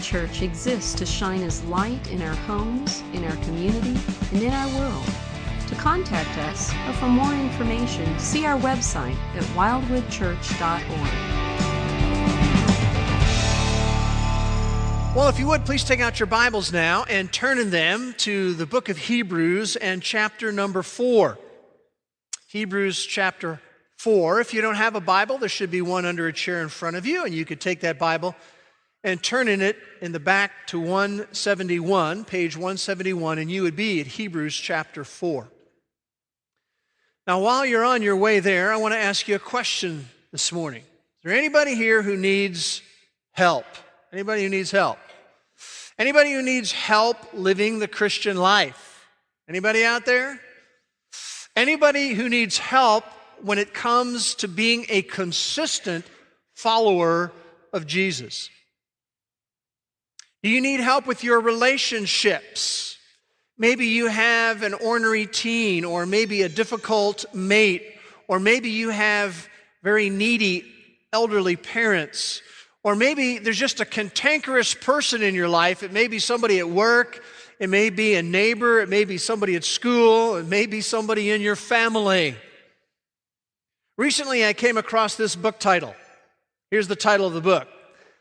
Church exists to shine as light in our homes, in our community, and in our world. To contact us or for more information, see our website at wildwoodchurch.org. Well, if you would, please take out your Bibles now and turn in them to the book of Hebrews and chapter number four. Hebrews chapter 4. If you don't have a Bible, there should be one under a chair in front of you, and you could take that Bible and turning it in the back to 171, page 171, and you would be at Hebrews chapter 4. Now, while you're on your way there, I want to ask you a question this morning. Is there anybody here who needs help? Anybody who needs help? Anybody who needs help living the Christian life? Anybody out there? Anybody who needs help when it comes to being a consistent follower of Jesus? Do you need help with your relationships? Maybe you have an ornery teen, or maybe a difficult mate, or maybe you have very needy elderly parents, or maybe there's just a cantankerous person in your life. It may be somebody at work, it may be a neighbor, it may be somebody at school, it may be somebody in your family. Recently, I came across this book title. Here's the title of the book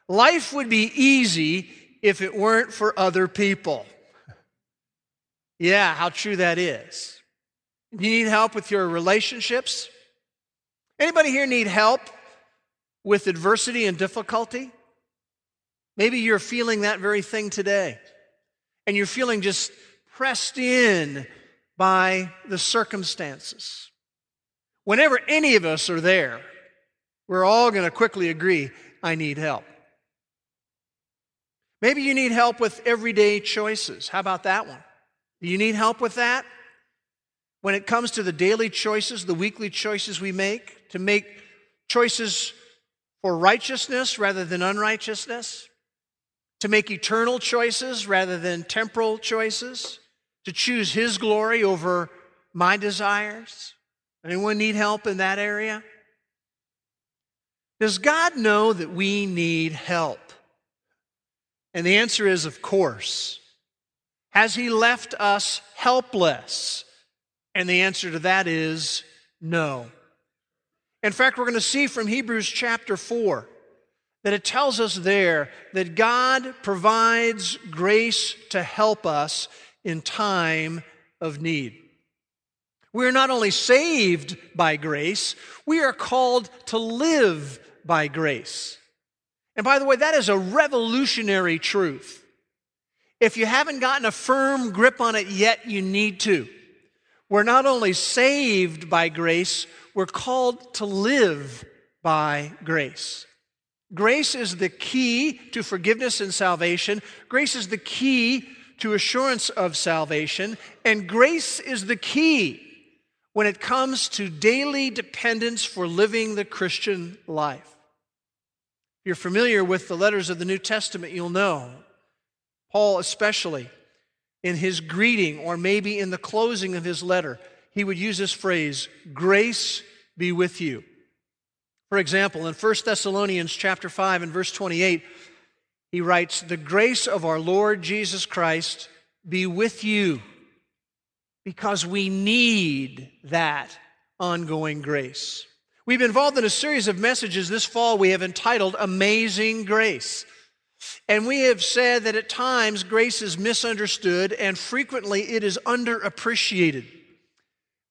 Life Would Be Easy If It Weren't for Other People. Yeah, how true that is. You need help with your relationships? Anybody here need help with adversity and difficulty? Maybe you're feeling that very thing today, and you're feeling just pressed in by the circumstances. Whenever any of us are there, we're all going to quickly agree I need help. Maybe you need help with everyday choices. How about that one? Do you need help with that? When it comes to the daily choices, the weekly choices we make, to make choices for righteousness rather than unrighteousness, to make eternal choices rather than temporal choices, to choose His glory over my desires. Anyone need help in that area? Does God know that we need help? And the answer is, of course. Has He left us helpless? And the answer to that is no. In fact, we're going to see from Hebrews chapter 4 that it tells us there that God provides grace to help us in time of need. We are not only saved by grace, we are called to live by grace. And by the way, that is a revolutionary truth. If you haven't gotten a firm grip on it yet, you need to. We're not only saved by grace, we're called to live by grace. Grace is the key to forgiveness and salvation. Grace is the key to assurance of salvation. And grace is the key when it comes to daily dependence for living the Christian life. You're familiar with the letters of the New Testament, you'll know. Paul, especially, in his greeting or maybe in the closing of his letter, he would use this phrase, grace be with you. For example, in 1 Thessalonians chapter 5 and verse 28, he writes, "The grace of our Lord Jesus Christ be with you." because we need that ongoing grace. We've been involved in a series of messages this fall we have entitled Amazing Grace. And we have said that at times grace is misunderstood and frequently it is underappreciated.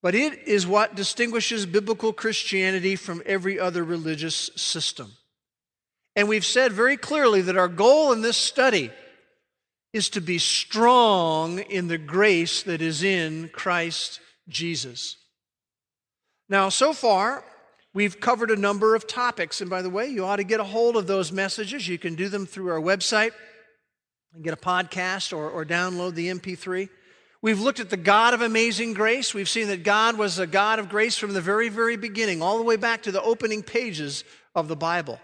But it is what distinguishes biblical Christianity from every other religious system. And we've said very clearly that our goal in this study is to be strong in the grace that is in Christ Jesus. Now, so far, we've covered a number of topics. And by the way, you ought to get a hold of those messages. You can do them through our website and get a podcast or, or download the MP3. We've looked at the God of amazing grace. We've seen that God was a God of grace from the very, very beginning, all the way back to the opening pages of the Bible.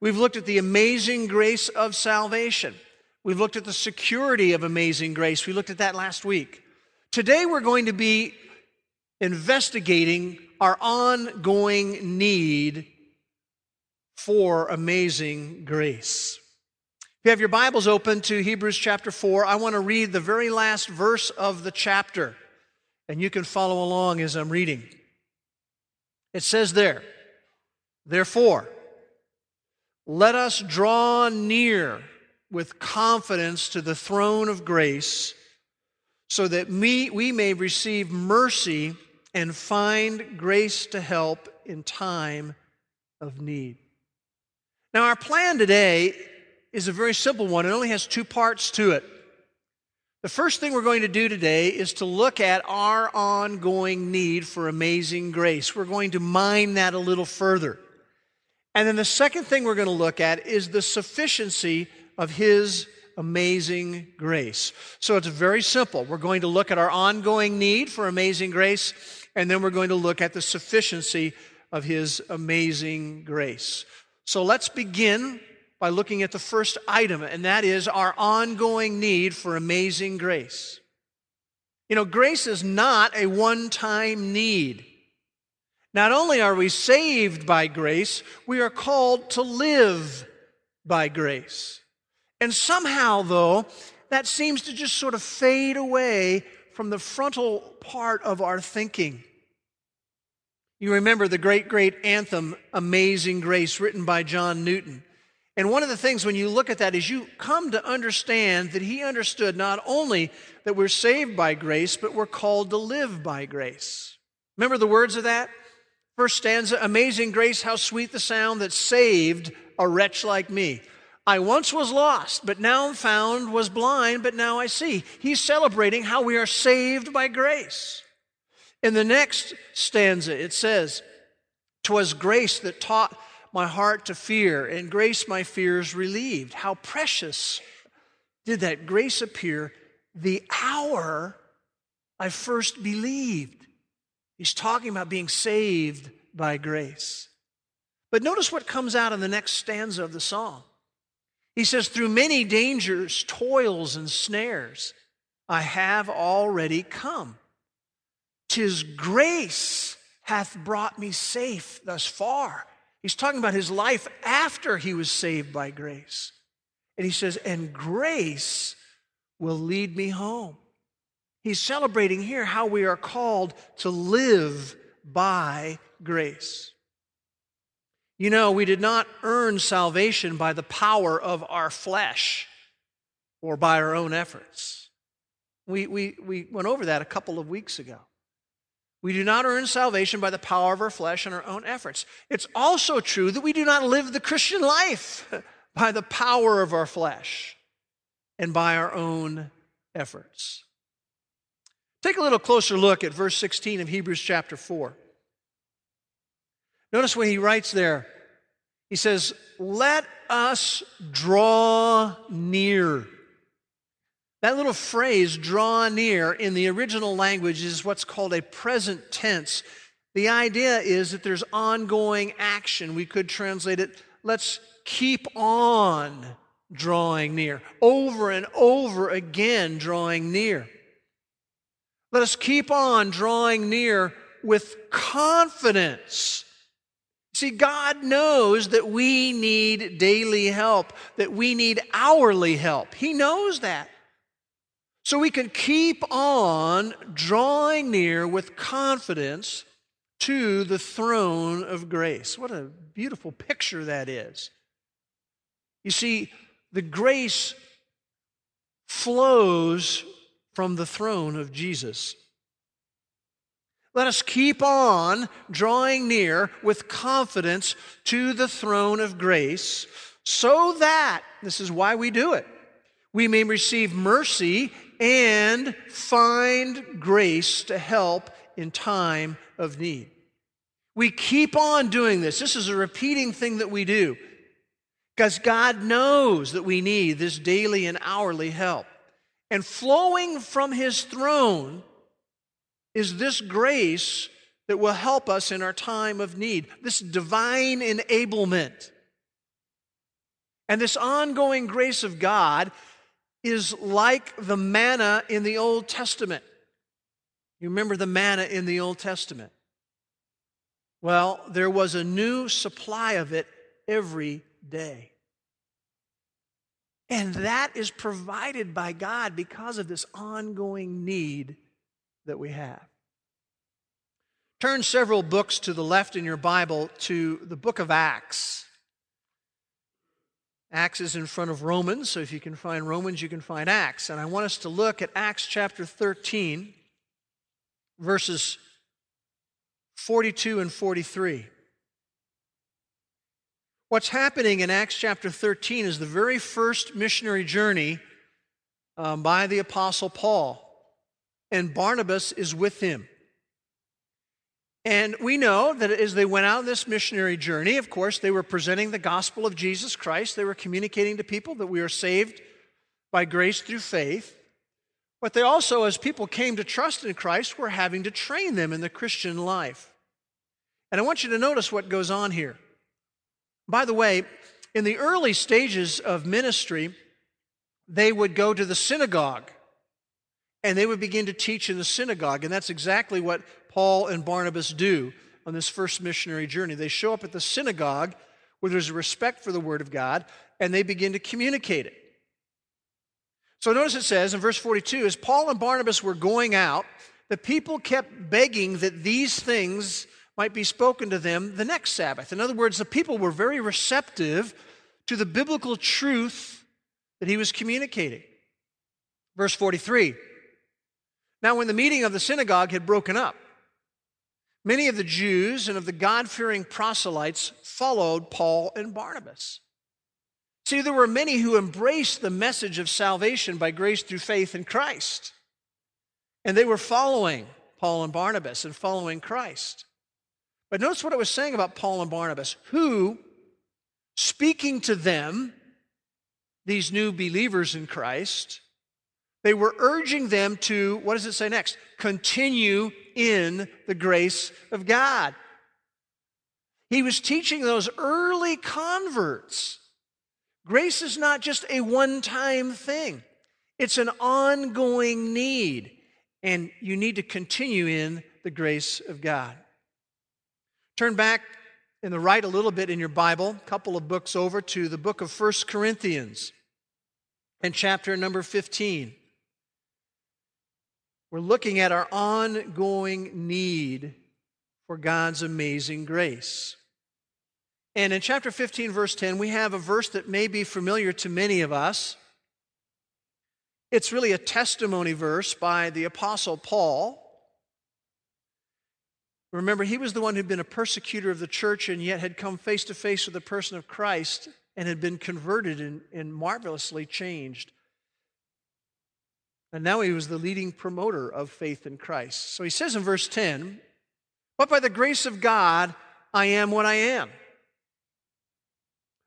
We've looked at the amazing grace of salvation. We've looked at the security of amazing grace. We looked at that last week. Today we're going to be investigating our ongoing need for amazing grace. If you have your Bibles open to Hebrews chapter 4, I want to read the very last verse of the chapter, and you can follow along as I'm reading. It says there, Therefore, let us draw near with confidence to the throne of grace so that we, we may receive mercy and find grace to help in time of need. Now, our plan today is a very simple one. It only has two parts to it. The first thing we're going to do today is to look at our ongoing need for amazing grace. We're going to mine that a little further. And then the second thing we're going to look at is the sufficiency of His amazing grace. So it's very simple. We're going to look at our ongoing need for amazing grace, and then we're going to look at the sufficiency of His amazing grace. So let's begin by looking at the first item, and that is our ongoing need for amazing grace. You know, grace is not a one time need. Not only are we saved by grace, we are called to live by grace. And somehow, though, that seems to just sort of fade away from the frontal part of our thinking. You remember the great, great anthem, Amazing Grace, written by John Newton. And one of the things when you look at that is you come to understand that he understood not only that we're saved by grace, but we're called to live by grace. Remember the words of that? First stanza Amazing grace, how sweet the sound that saved a wretch like me. I once was lost, but now I'm found, was blind, but now I see. He's celebrating how we are saved by grace. In the next stanza, it says, "'Twas grace that taught my heart to fear, and grace my fears relieved. How precious did that grace appear the hour I first believed. He's talking about being saved by grace. But notice what comes out in the next stanza of the song. He says, Through many dangers, toils, and snares, I have already come. Tis grace hath brought me safe thus far. He's talking about his life after he was saved by grace. And he says, and grace will lead me home. He's celebrating here how we are called to live by grace. You know, we did not earn salvation by the power of our flesh or by our own efforts. We, we, we went over that a couple of weeks ago. We do not earn salvation by the power of our flesh and our own efforts. It's also true that we do not live the Christian life by the power of our flesh and by our own efforts. Take a little closer look at verse 16 of Hebrews chapter 4. Notice what he writes there. He says, Let us draw near. That little phrase, draw near, in the original language is what's called a present tense. The idea is that there's ongoing action. We could translate it, let's keep on drawing near, over and over again drawing near. Let us keep on drawing near with confidence. See, God knows that we need daily help, that we need hourly help. He knows that. So we can keep on drawing near with confidence to the throne of grace. What a beautiful picture that is. You see, the grace flows from the throne of Jesus. Let us keep on drawing near with confidence to the throne of grace so that, this is why we do it, we may receive mercy and find grace to help in time of need. We keep on doing this. This is a repeating thing that we do because God knows that we need this daily and hourly help. And flowing from His throne is this grace that will help us in our time of need, this divine enablement. And this ongoing grace of God is like the manna in the Old Testament. You remember the manna in the Old Testament? Well, there was a new supply of it every day. And that is provided by God because of this ongoing need that we have. Turn several books to the left in your Bible to the book of Acts. Acts is in front of Romans, so if you can find Romans, you can find Acts. And I want us to look at Acts chapter 13, verses 42 and 43. What's happening in Acts chapter 13 is the very first missionary journey um, by the Apostle Paul, and Barnabas is with him. And we know that as they went out on this missionary journey, of course, they were presenting the gospel of Jesus Christ. They were communicating to people that we are saved by grace through faith. But they also, as people came to trust in Christ, were having to train them in the Christian life. And I want you to notice what goes on here. By the way, in the early stages of ministry, they would go to the synagogue and they would begin to teach in the synagogue. And that's exactly what Paul and Barnabas do on this first missionary journey. They show up at the synagogue where there's a respect for the Word of God and they begin to communicate it. So notice it says in verse 42 as Paul and Barnabas were going out, the people kept begging that these things might be spoken to them the next Sabbath. In other words, the people were very receptive to the biblical truth that he was communicating. Verse 43 Now, when the meeting of the synagogue had broken up, many of the Jews and of the God fearing proselytes followed Paul and Barnabas. See, there were many who embraced the message of salvation by grace through faith in Christ. And they were following Paul and Barnabas and following Christ. But notice what it was saying about Paul and Barnabas, who, speaking to them, these new believers in Christ, they were urging them to, what does it say next? Continue in the grace of God. He was teaching those early converts. Grace is not just a one time thing, it's an ongoing need. And you need to continue in the grace of God. Turn back in the right a little bit in your Bible, a couple of books over to the book of First Corinthians and chapter number 15. We're looking at our ongoing need for God's amazing grace. And in chapter 15, verse 10, we have a verse that may be familiar to many of us. It's really a testimony verse by the Apostle Paul. Remember, he was the one who'd been a persecutor of the church and yet had come face to face with the person of Christ and had been converted and, and marvelously changed. And now he was the leading promoter of faith in Christ. So he says in verse 10, But by the grace of God, I am what I am.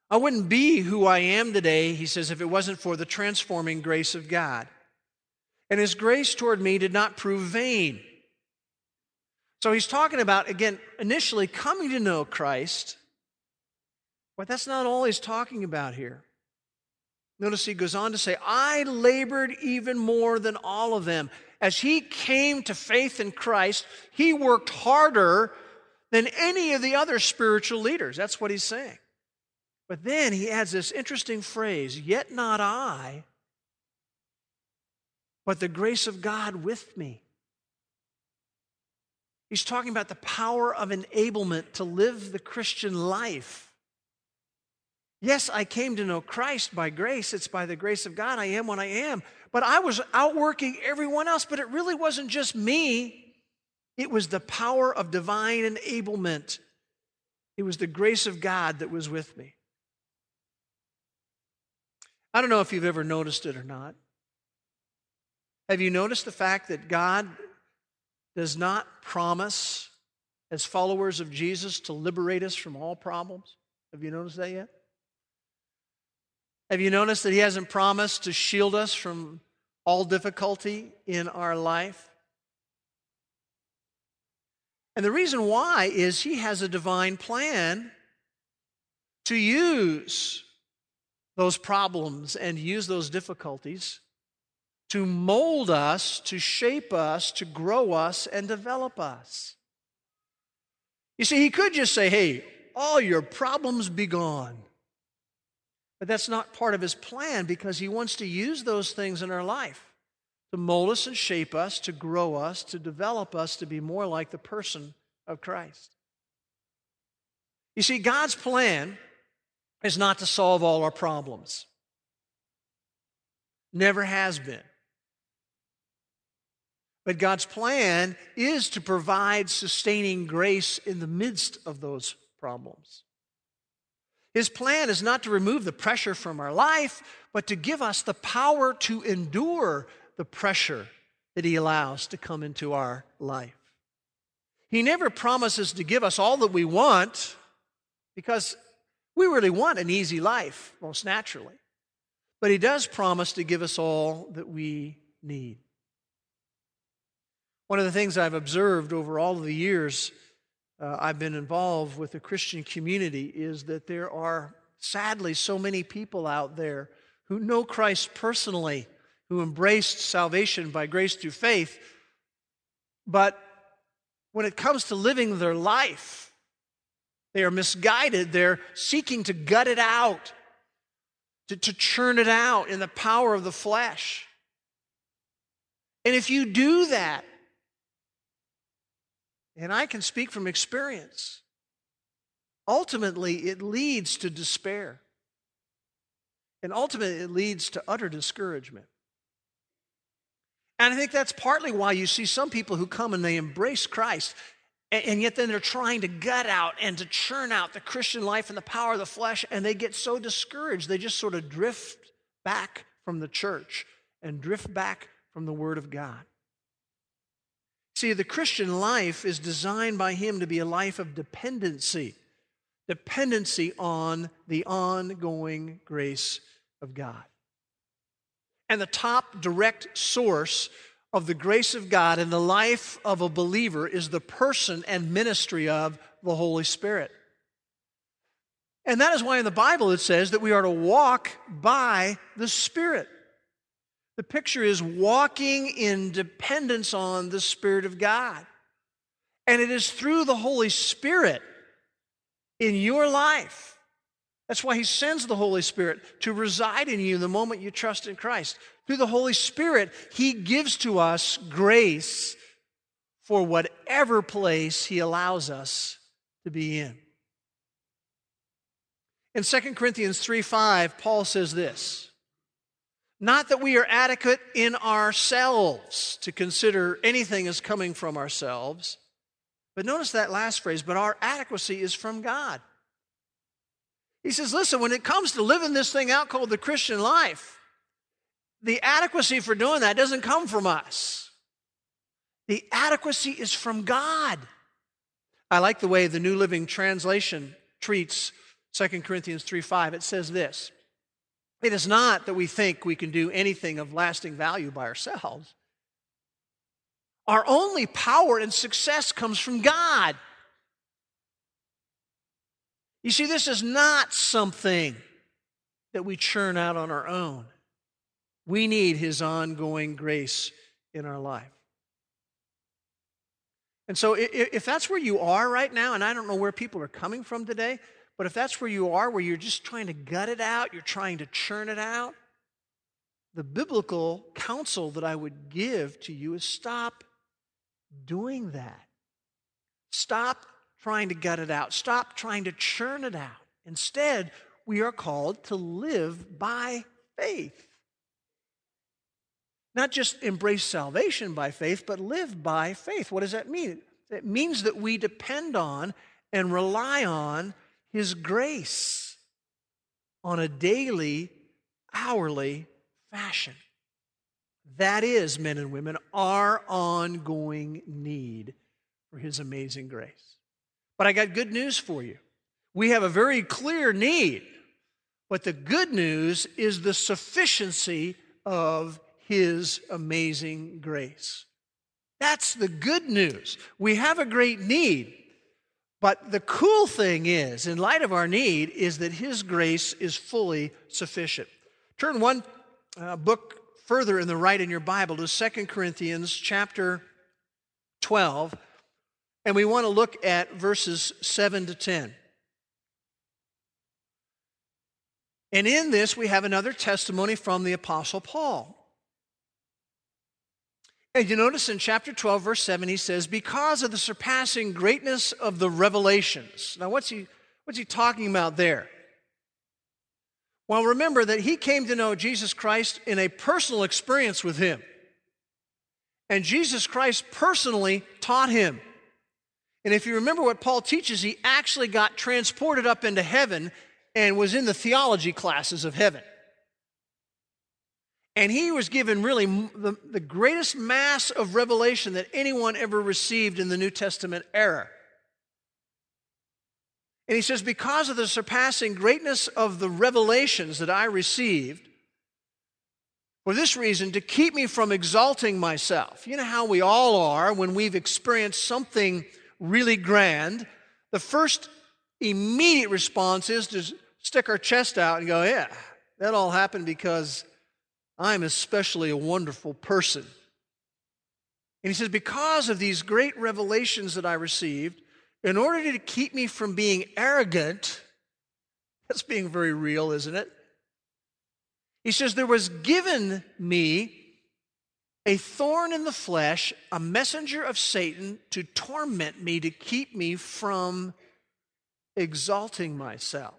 I wouldn't be who I am today, he says, if it wasn't for the transforming grace of God. And his grace toward me did not prove vain. So he's talking about, again, initially coming to know Christ, but that's not all he's talking about here. Notice he goes on to say, I labored even more than all of them. As he came to faith in Christ, he worked harder than any of the other spiritual leaders. That's what he's saying. But then he adds this interesting phrase, yet not I, but the grace of God with me. He's talking about the power of enablement to live the Christian life. Yes, I came to know Christ by grace. It's by the grace of God I am what I am. But I was outworking everyone else, but it really wasn't just me. It was the power of divine enablement. It was the grace of God that was with me. I don't know if you've ever noticed it or not. Have you noticed the fact that God does not promise, as followers of Jesus, to liberate us from all problems. Have you noticed that yet? Have you noticed that He hasn't promised to shield us from all difficulty in our life? And the reason why is He has a divine plan to use those problems and use those difficulties to mold us, to shape us, to grow us, and develop us. You see, he could just say, hey, all your problems be gone. But that's not part of his plan because he wants to use those things in our life to mold us and shape us, to grow us, to develop us to be more like the person of Christ. You see, God's plan is not to solve all our problems, never has been. But God's plan is to provide sustaining grace in the midst of those problems. His plan is not to remove the pressure from our life, but to give us the power to endure the pressure that He allows to come into our life. He never promises to give us all that we want because we really want an easy life, most naturally. But He does promise to give us all that we need. One of the things I've observed over all of the years uh, I've been involved with the Christian community is that there are sadly so many people out there who know Christ personally, who embraced salvation by grace through faith, but when it comes to living their life, they are misguided. They're seeking to gut it out, to, to churn it out in the power of the flesh. And if you do that, and I can speak from experience. Ultimately, it leads to despair. And ultimately, it leads to utter discouragement. And I think that's partly why you see some people who come and they embrace Christ, and yet then they're trying to gut out and to churn out the Christian life and the power of the flesh, and they get so discouraged, they just sort of drift back from the church and drift back from the Word of God. See, the Christian life is designed by Him to be a life of dependency, dependency on the ongoing grace of God. And the top direct source of the grace of God in the life of a believer is the person and ministry of the Holy Spirit. And that is why in the Bible it says that we are to walk by the Spirit. The picture is walking in dependence on the Spirit of God. And it is through the Holy Spirit in your life. That's why He sends the Holy Spirit to reside in you the moment you trust in Christ. Through the Holy Spirit, He gives to us grace for whatever place He allows us to be in. In 2 Corinthians 3 5, Paul says this. Not that we are adequate in ourselves to consider anything as coming from ourselves. But notice that last phrase, but our adequacy is from God. He says, listen, when it comes to living this thing out called the Christian life, the adequacy for doing that doesn't come from us. The adequacy is from God. I like the way the New Living Translation treats 2 Corinthians 3 5. It says this it is not that we think we can do anything of lasting value by ourselves. Our only power and success comes from God. You see, this is not something that we churn out on our own. We need His ongoing grace in our life. And so, if that's where you are right now, and I don't know where people are coming from today, but if that's where you are, where you're just trying to gut it out, you're trying to churn it out, the biblical counsel that I would give to you is stop doing that. Stop trying to gut it out. Stop trying to churn it out. Instead, we are called to live by faith. Not just embrace salvation by faith, but live by faith. What does that mean? It means that we depend on and rely on his grace on a daily, hourly fashion. That is, men and women, our ongoing need for His amazing grace. But I got good news for you. We have a very clear need, but the good news is the sufficiency of His amazing grace. That's the good news. We have a great need, but the cool thing is, in light of our need, is that His grace is fully sufficient. Turn one uh, book further in the right in your Bible to Second Corinthians chapter 12, and we want to look at verses 7 to 10. And in this, we have another testimony from the Apostle Paul. And you notice in chapter 12, verse 7, he says, Because of the surpassing greatness of the revelations. Now, what's he, what's he talking about there? Well, remember that he came to know Jesus Christ in a personal experience with him. And Jesus Christ personally taught him. And if you remember what Paul teaches, he actually got transported up into heaven and was in the theology classes of heaven. And he was given really the, the greatest mass of revelation that anyone ever received in the New Testament era. And he says, Because of the surpassing greatness of the revelations that I received, for this reason, to keep me from exalting myself. You know how we all are when we've experienced something really grand. The first immediate response is to stick our chest out and go, Yeah, that all happened because I'm especially a wonderful person. And he says, Because of these great revelations that I received, in order to keep me from being arrogant, that's being very real, isn't it? He says, There was given me a thorn in the flesh, a messenger of Satan to torment me, to keep me from exalting myself.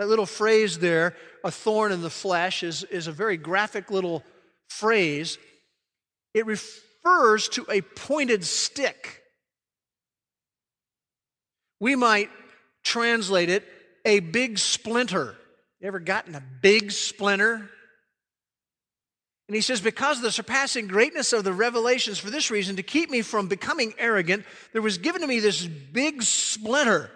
That little phrase there, a thorn in the flesh, is, is a very graphic little phrase. It refers to a pointed stick. We might translate it a big splinter. You ever gotten a big splinter? And he says, Because of the surpassing greatness of the revelations, for this reason, to keep me from becoming arrogant, there was given to me this big splinter.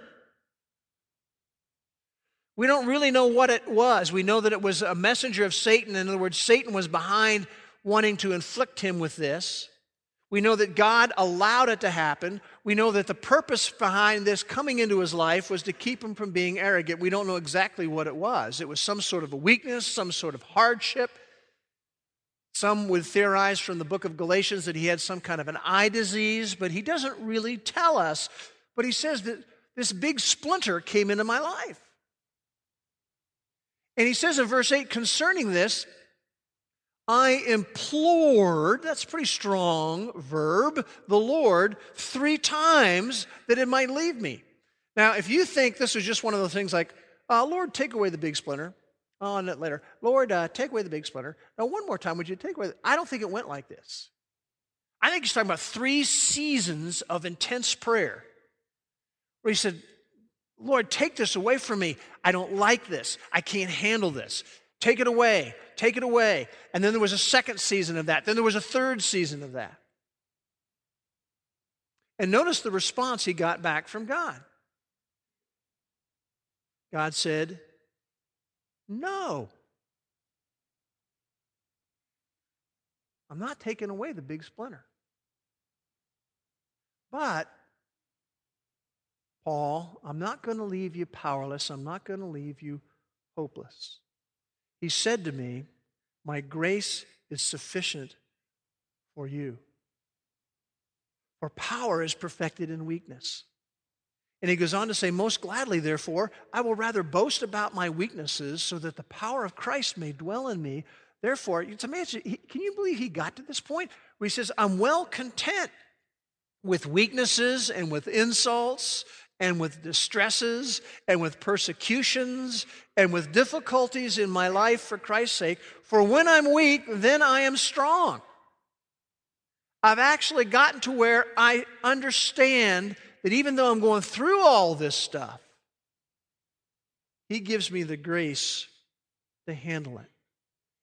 We don't really know what it was. We know that it was a messenger of Satan. In other words, Satan was behind wanting to inflict him with this. We know that God allowed it to happen. We know that the purpose behind this coming into his life was to keep him from being arrogant. We don't know exactly what it was. It was some sort of a weakness, some sort of hardship. Some would theorize from the book of Galatians that he had some kind of an eye disease, but he doesn't really tell us. But he says that this big splinter came into my life. And he says in verse 8 concerning this, I implored, that's a pretty strong verb, the Lord three times that it might leave me. Now, if you think this was just one of those things like, uh, Lord, take away the big splinter. On it later, Lord, uh, take away the big splinter. Now, one more time, would you take away? The... I don't think it went like this. I think he's talking about three seasons of intense prayer where he said, Lord, take this away from me. I don't like this. I can't handle this. Take it away take it away. And then there was a second season of that. Then there was a third season of that. And notice the response he got back from God. God said, No. I'm not taking away the big splinter. But, Paul, I'm not going to leave you powerless. I'm not going to leave you hopeless. He said to me, My grace is sufficient for you. For power is perfected in weakness. And he goes on to say, Most gladly, therefore, I will rather boast about my weaknesses so that the power of Christ may dwell in me. Therefore, it's amazing. Can you believe he got to this point where he says, I'm well content with weaknesses and with insults and with distresses and with persecutions and with difficulties in my life for Christ's sake. For when I'm weak, then I am strong. I've actually gotten to where I understand that even though I'm going through all this stuff, He gives me the grace to handle it.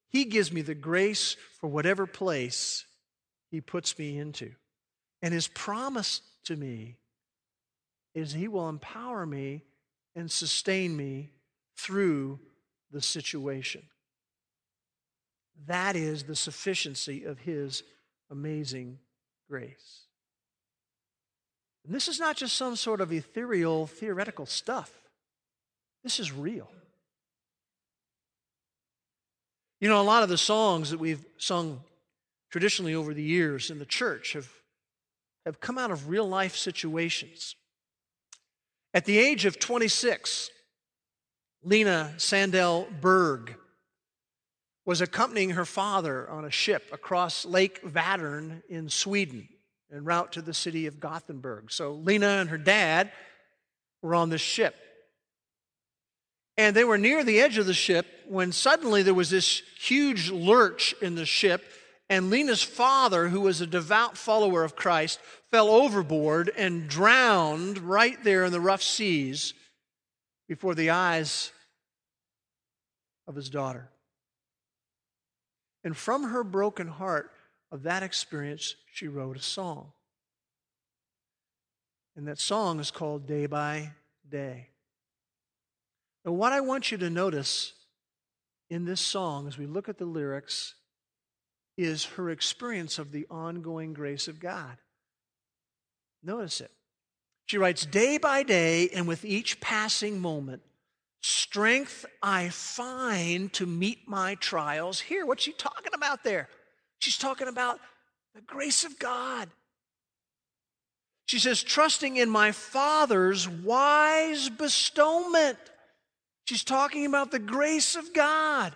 He gives me the grace for whatever place He puts me into. And His promise to me is He will empower me and sustain me through the situation. That is the sufficiency of His amazing grace. And this is not just some sort of ethereal, theoretical stuff. This is real. You know, a lot of the songs that we've sung traditionally over the years in the church have, have come out of real life situations. At the age of 26, Lina Sandell Berg was accompanying her father on a ship across Lake Vättern in Sweden en route to the city of Gothenburg. So Lina and her dad were on this ship. And they were near the edge of the ship when suddenly there was this huge lurch in the ship, and Lina's father, who was a devout follower of Christ, fell overboard and drowned right there in the rough seas before the eyes of his daughter. And from her broken heart of that experience, she wrote a song. And that song is called Day by Day. Now, what I want you to notice in this song as we look at the lyrics is her experience of the ongoing grace of God. Notice it. She writes, Day by day, and with each passing moment, strength I find to meet my trials. Here, what's she talking about there? She's talking about the grace of God. She says, trusting in my Father's wise bestowment. She's talking about the grace of God.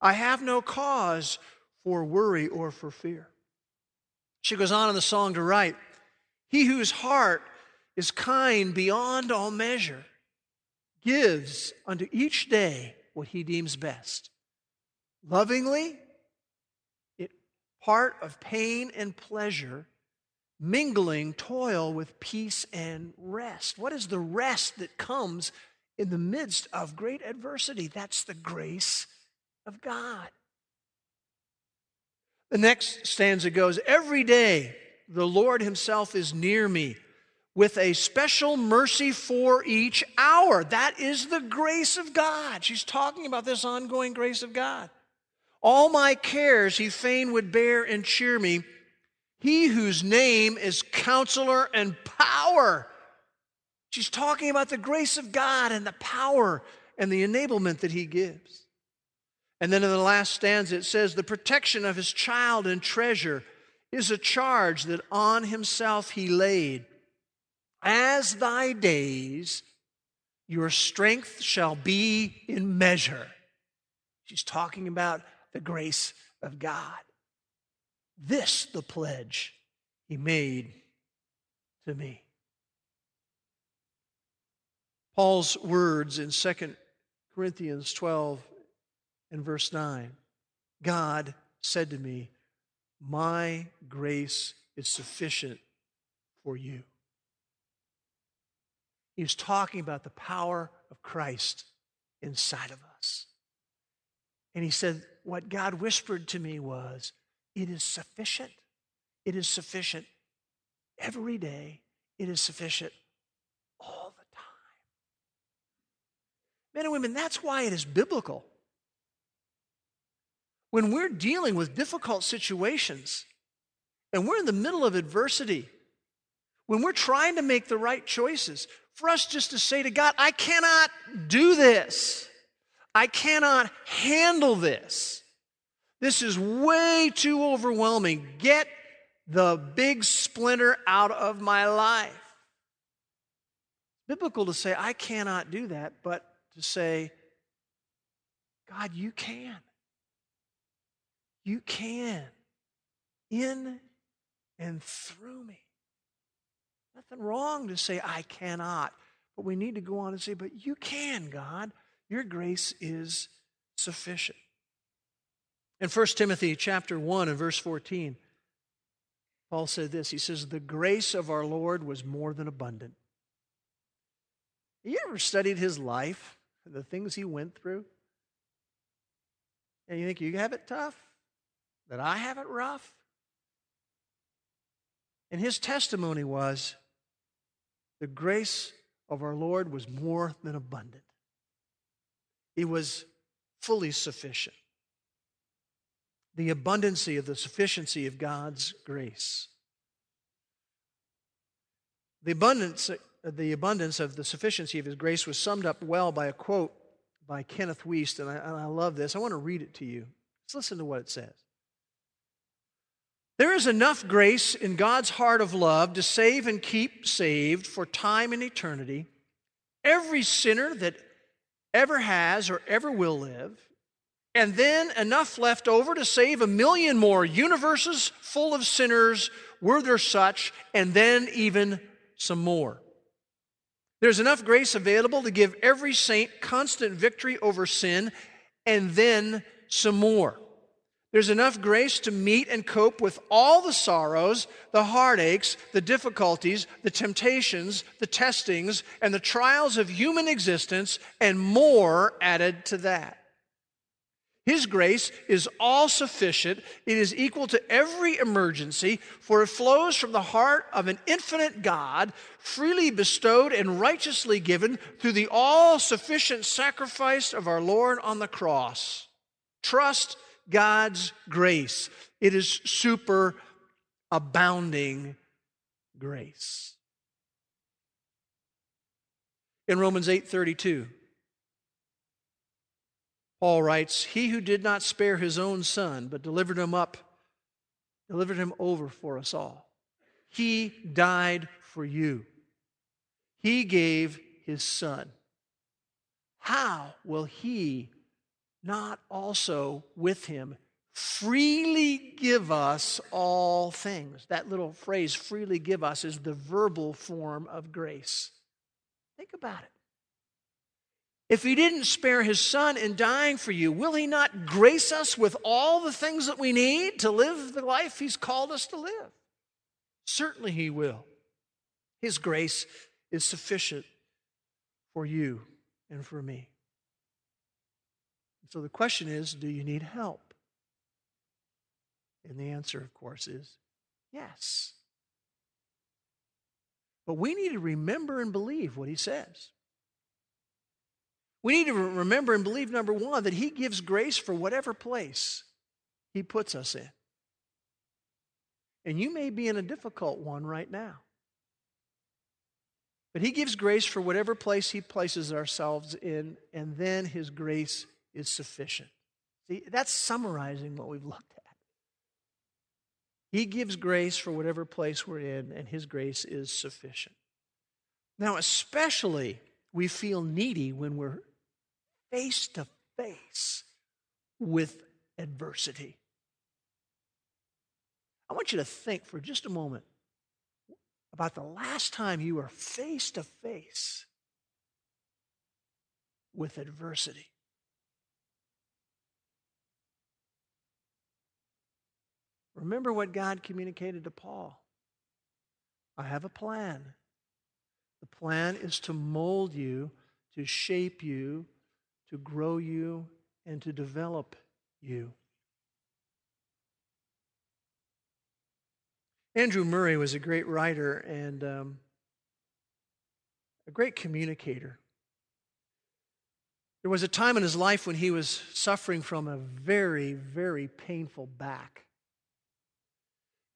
I have no cause for worry or for fear. She goes on in the song to write, He whose heart is kind beyond all measure gives unto each day what he deems best. Lovingly, it part of pain and pleasure, mingling toil with peace and rest. What is the rest that comes in the midst of great adversity? That's the grace of God. The next stanza goes Every day the Lord Himself is near me with a special mercy for each hour. That is the grace of God. She's talking about this ongoing grace of God. All my cares he fain would bear and cheer me. He whose name is counselor and power. She's talking about the grace of God and the power and the enablement that he gives. And then in the last stanza, it says, The protection of his child and treasure is a charge that on himself he laid as thy days, your strength shall be in measure. She's talking about the grace of God. This, the pledge he made to me. Paul's words in 2 Corinthians 12 and verse 9 God said to me, My grace is sufficient for you. He was talking about the power of Christ inside of us. And he said, What God whispered to me was, It is sufficient. It is sufficient every day. It is sufficient all the time. Men and women, that's why it is biblical. When we're dealing with difficult situations and we're in the middle of adversity, when we're trying to make the right choices, for us just to say to God, I cannot do this. I cannot handle this. This is way too overwhelming. Get the big splinter out of my life. biblical to say, I cannot do that, but to say, God, you can. You can. In and through me. Nothing wrong to say, I cannot. But we need to go on and say, But you can, God. Your grace is sufficient. In 1 Timothy chapter 1 and verse 14, Paul said this. He says, The grace of our Lord was more than abundant. You ever studied his life, the things he went through? And you think you have it tough? That I have it rough? And his testimony was the grace of our Lord was more than abundant, it was fully sufficient. The abundancy of the sufficiency of God's grace. The abundance, uh, the abundance of the sufficiency of His grace was summed up well by a quote by Kenneth Wuest, and I, and I love this. I want to read it to you. Let's listen to what it says. There is enough grace in God's heart of love to save and keep saved for time and eternity every sinner that ever has or ever will live, and then enough left over to save a million more universes full of sinners, were there such, and then even some more. There's enough grace available to give every saint constant victory over sin, and then some more. There's enough grace to meet and cope with all the sorrows, the heartaches, the difficulties, the temptations, the testings, and the trials of human existence, and more added to that. His grace is all sufficient. It is equal to every emergency, for it flows from the heart of an infinite God, freely bestowed and righteously given through the all sufficient sacrifice of our Lord on the cross. Trust God's grace. It is super abounding grace. In Romans 8:32, Paul writes, "He who did not spare his own son, but delivered him up, delivered him over for us all. He died for you. He gave his son. How will he not also with him freely give us all things? That little phrase, freely give us, is the verbal form of grace. Think about it. If he didn't spare his son in dying for you, will he not grace us with all the things that we need to live the life he's called us to live? Certainly he will. His grace is sufficient for you and for me. So the question is do you need help? And the answer, of course, is yes. But we need to remember and believe what he says. We need to remember and believe, number one, that he gives grace for whatever place he puts us in. And you may be in a difficult one right now. But he gives grace for whatever place he places ourselves in, and then his grace is sufficient. See, that's summarizing what we've looked at. He gives grace for whatever place we're in, and His grace is sufficient. Now, especially we feel needy when we're face to face with adversity. I want you to think for just a moment about the last time you were face to face with adversity. Remember what God communicated to Paul. I have a plan. The plan is to mold you, to shape you, to grow you, and to develop you. Andrew Murray was a great writer and um, a great communicator. There was a time in his life when he was suffering from a very, very painful back.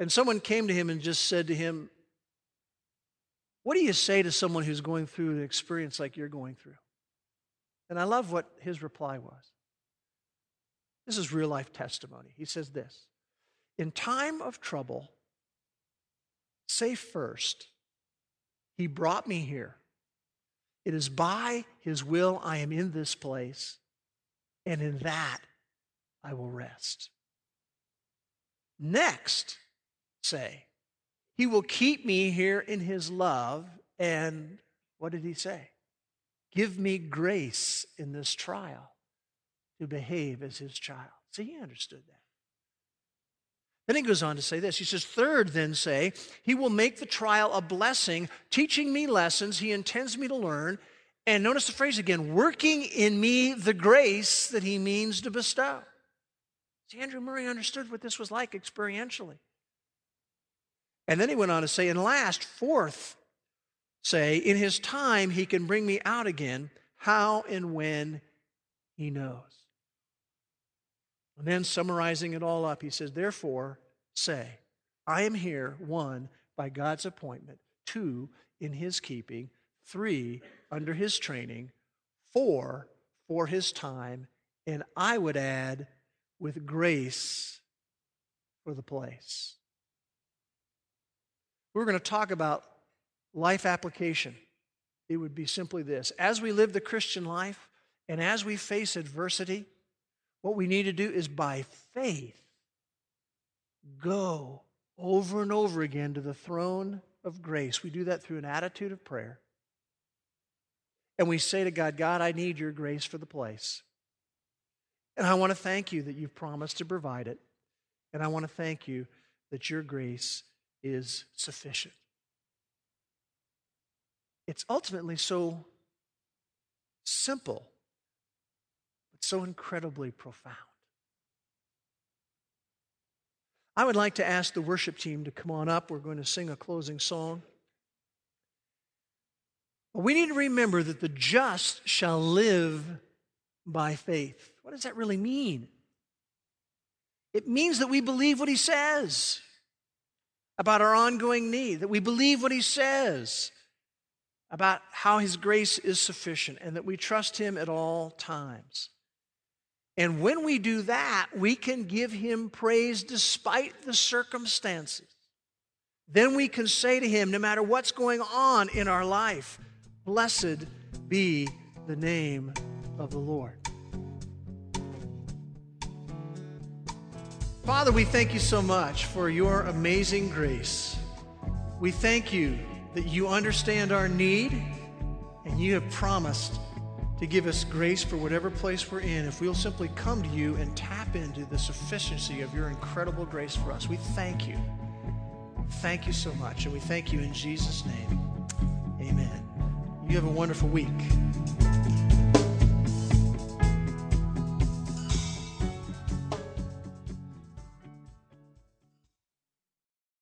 And someone came to him and just said to him, What do you say to someone who's going through an experience like you're going through? And I love what his reply was. This is real life testimony. He says this In time of trouble, say first, He brought me here. It is by His will I am in this place, and in that I will rest. Next, say. He will keep me here in his love. And what did he say? Give me grace in this trial to behave as his child. See, he understood that. Then he goes on to say this. He says, Third, then say, He will make the trial a blessing, teaching me lessons he intends me to learn. And notice the phrase again working in me the grace that he means to bestow. See, Andrew Murray understood what this was like experientially. And then he went on to say, and last, fourth, say, in his time he can bring me out again, how and when he knows. And then summarizing it all up, he says, therefore, say, I am here, one, by God's appointment, two, in his keeping, three, under his training, four, for his time, and I would add, with grace for the place. We're going to talk about life application. It would be simply this As we live the Christian life And as we face adversity, what we need to do is by faith go over and over again to the throne of grace. We do that through an attitude of prayer. And we say to God, God, I need your grace for the place. And I want to thank you that you've promised to provide it. And I want to thank you that your grace is sufficient. It's ultimately so simple, but so incredibly profound. I would like to ask the worship team to come on up. We're going to sing a closing song. We need to remember that the just shall live by faith. What does that really mean? It means that we believe what he says about our ongoing need, that we believe what he says about how his grace is sufficient, and that we trust him at all times. And when we do that, we can give him praise despite the circumstances. Then we can say to him, no matter what's going on in our life, blessed be the name of the Lord. Father, we thank you so much for your amazing grace. We thank you that you understand our need and you have promised to give us grace for whatever place we're in if we'll simply come to you and tap into the sufficiency of your incredible grace for us. We thank you. Thank you so much. And we thank you in Jesus' name. Amen. You have a wonderful week.